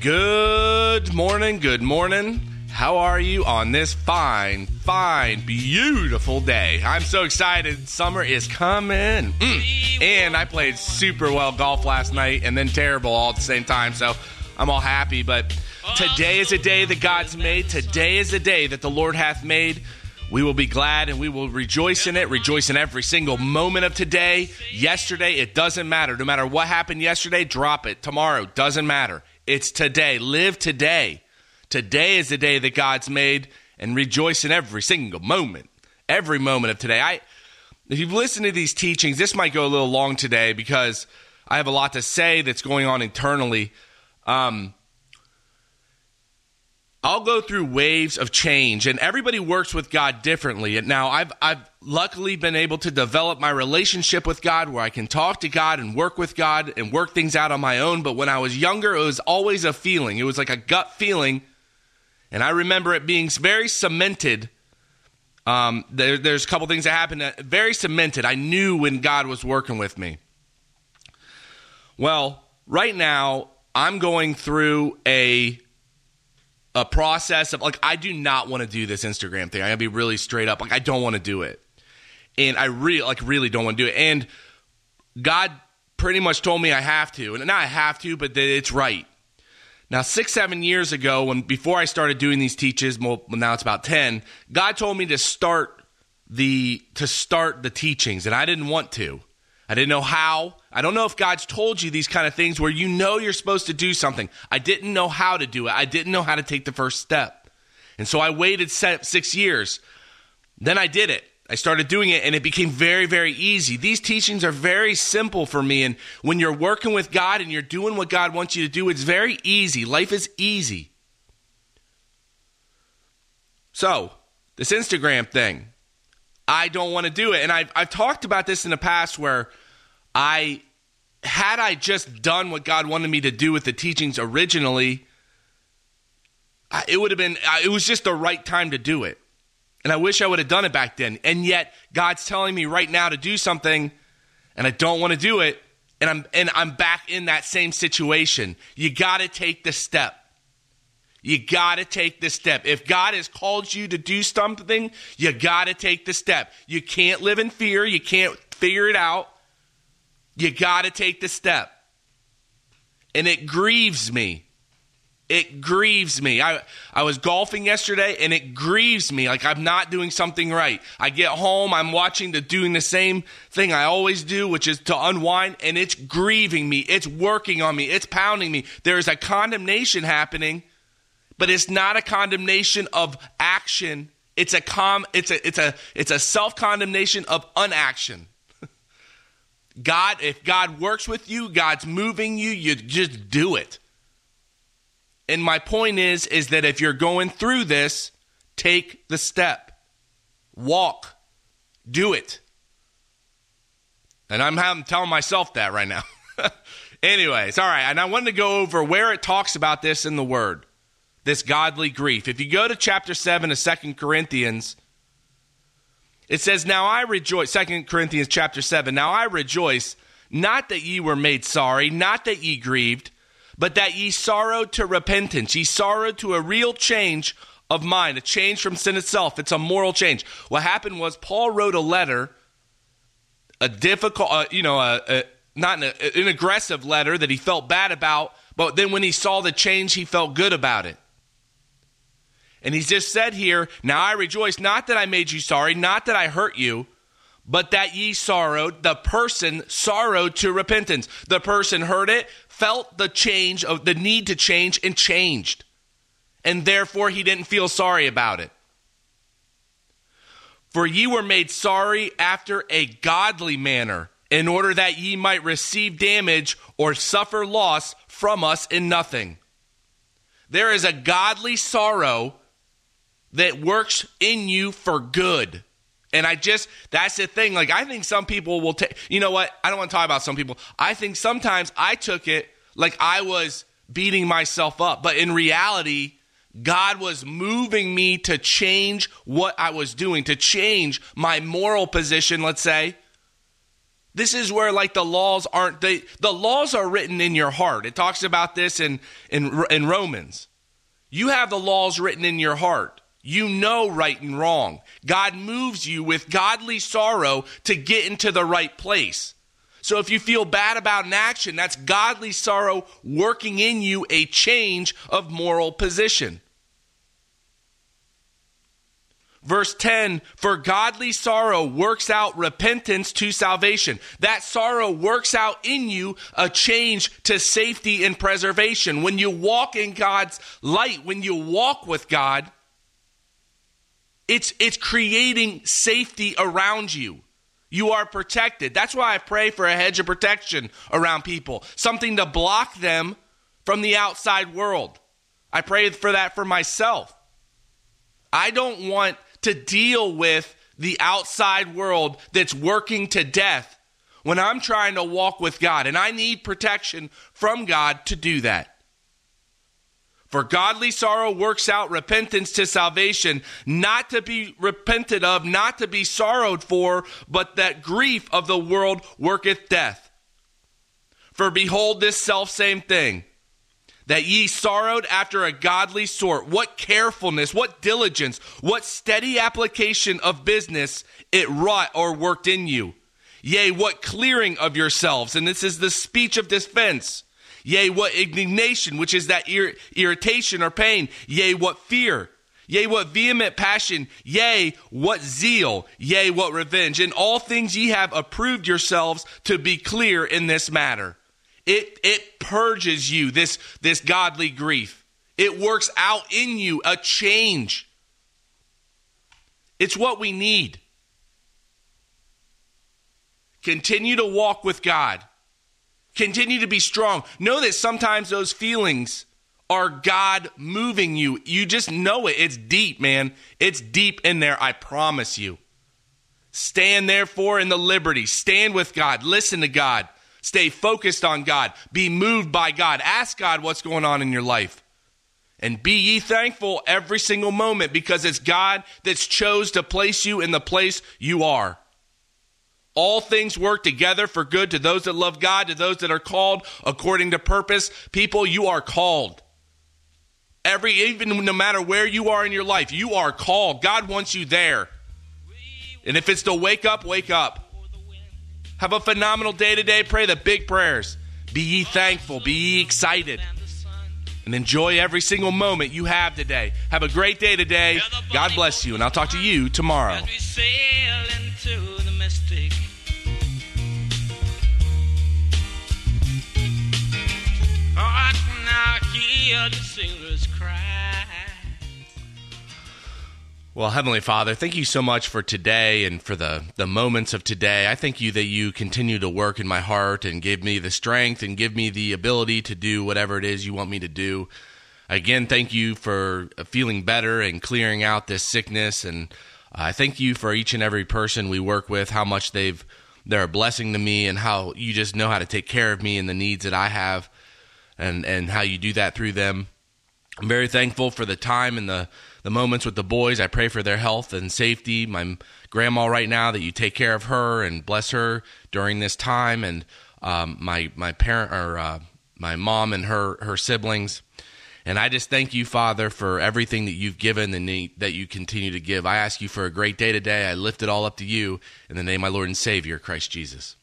Good morning, good morning. How are you on this fine, fine, beautiful day? I'm so excited. Summer is coming. Mm. And I played super well golf last night and then terrible all at the same time. So I'm all happy. But today is a day that God's made. Today is a day that the Lord hath made. We will be glad and we will rejoice in it, rejoice in every single moment of today. Yesterday, it doesn't matter. No matter what happened yesterday, drop it. Tomorrow, doesn't matter. It's today. Live today. Today is the day that God's made and rejoice in every single moment. Every moment of today. I if you've listened to these teachings, this might go a little long today because I have a lot to say that's going on internally. Um, I'll go through waves of change, and everybody works with God differently. And now I've I've luckily been able to develop my relationship with God where I can talk to God and work with God and work things out on my own. But when I was younger, it was always a feeling. It was like a gut feeling, and I remember it being very cemented. Um, there, there's a couple things that happened that very cemented. I knew when God was working with me. Well, right now I'm going through a a process of like I do not want to do this Instagram thing. I gotta be really straight up. Like I don't want to do it. And I really like really don't want to do it. And God pretty much told me I have to. And not I have to, but that it's right. Now, six, seven years ago, when before I started doing these teaches, well, now it's about ten, God told me to start the to start the teachings, and I didn't want to. I didn't know how. I don't know if God's told you these kind of things where you know you're supposed to do something. I didn't know how to do it. I didn't know how to take the first step. And so I waited six years. Then I did it. I started doing it and it became very, very easy. These teachings are very simple for me. And when you're working with God and you're doing what God wants you to do, it's very easy. Life is easy. So, this Instagram thing, I don't want to do it. And I've, I've talked about this in the past where I, had I just done what God wanted me to do with the teachings originally, it would have been, it was just the right time to do it. And I wish I would have done it back then. And yet, God's telling me right now to do something, and I don't want to do it. And I'm, and I'm back in that same situation. You got to take the step. You got to take the step. If God has called you to do something, you got to take the step. You can't live in fear. You can't figure it out. You got to take the step. And it grieves me. It grieves me. I, I was golfing yesterday and it grieves me like I'm not doing something right. I get home, I'm watching the doing the same thing I always do, which is to unwind, and it's grieving me. It's working on me. It's pounding me. There is a condemnation happening but it's not a condemnation of action. It's a com it's a it's a it's a self-condemnation of unaction. God, if God works with you, God's moving you, you just do it. And my point is is that if you're going through this, take the step. Walk. Do it. And I'm, I'm telling myself that right now. Anyways, all right. And I wanted to go over where it talks about this in the Word this godly grief. If you go to chapter 7 of Second Corinthians, it says, Now I rejoice, Second Corinthians chapter 7, now I rejoice, not that ye were made sorry, not that ye grieved, but that ye sorrowed to repentance. Ye sorrowed to a real change of mind, a change from sin itself. It's a moral change. What happened was Paul wrote a letter, a difficult, uh, you know, a, a, not an, an aggressive letter that he felt bad about, but then when he saw the change, he felt good about it. And he's just said here, Now I rejoice, not that I made you sorry, not that I hurt you, but that ye sorrowed. The person sorrowed to repentance. The person heard it, felt the change of the need to change, and changed. And therefore he didn't feel sorry about it. For ye were made sorry after a godly manner, in order that ye might receive damage or suffer loss from us in nothing. There is a godly sorrow that works in you for good. And I just, that's the thing. Like, I think some people will take, you know what? I don't want to talk about some people. I think sometimes I took it like I was beating myself up. But in reality, God was moving me to change what I was doing, to change my moral position, let's say. This is where like the laws aren't they the laws are written in your heart. It talks about this in in in Romans. You have the laws written in your heart. You know right and wrong. God moves you with godly sorrow to get into the right place. So if you feel bad about an action, that's godly sorrow working in you a change of moral position. Verse 10 For godly sorrow works out repentance to salvation. That sorrow works out in you a change to safety and preservation. When you walk in God's light, when you walk with God, it's, it's creating safety around you. You are protected. That's why I pray for a hedge of protection around people, something to block them from the outside world. I pray for that for myself. I don't want to deal with the outside world that's working to death when I'm trying to walk with God, and I need protection from God to do that. For godly sorrow works out repentance to salvation, not to be repented of, not to be sorrowed for, but that grief of the world worketh death. For behold, this self same thing, that ye sorrowed after a godly sort. What carefulness, what diligence, what steady application of business it wrought or worked in you. Yea, what clearing of yourselves. And this is the speech of defense Yea, what indignation, which is that ir- irritation or pain. Yea, what fear. Yea, what vehement passion. Yea, what zeal. Yea, what revenge. In all things ye have approved yourselves to be clear in this matter. It, it purges you, this, this godly grief. It works out in you a change. It's what we need. Continue to walk with God. Continue to be strong. Know that sometimes those feelings are God moving you. You just know it. It's deep, man. It's deep in there, I promise you. Stand therefore in the liberty. Stand with God. Listen to God. Stay focused on God. Be moved by God. Ask God what's going on in your life. And be ye thankful every single moment because it's God that's chose to place you in the place you are. All things work together for good to those that love God, to those that are called according to purpose. People, you are called. Every, even no matter where you are in your life, you are called. God wants you there. And if it's to wake up, wake up. Have a phenomenal day today. Pray the big prayers. Be ye thankful. Be ye excited. And enjoy every single moment you have today. Have a great day today. God bless you. And I'll talk to you tomorrow. Hear the sailors cry. Well, Heavenly Father, thank you so much for today and for the, the moments of today. I thank you that you continue to work in my heart and give me the strength and give me the ability to do whatever it is you want me to do. Again, thank you for feeling better and clearing out this sickness. And I thank you for each and every person we work with, how much they've they're a blessing to me and how you just know how to take care of me and the needs that I have and and how you do that through them. I'm very thankful for the time and the the moments with the boys. I pray for their health and safety. My grandma right now that you take care of her and bless her during this time, and um, my my parent or uh, my mom and her her siblings. And I just thank you, Father, for everything that you've given and that you continue to give. I ask you for a great day today. I lift it all up to you in the name of my Lord and Savior, Christ Jesus.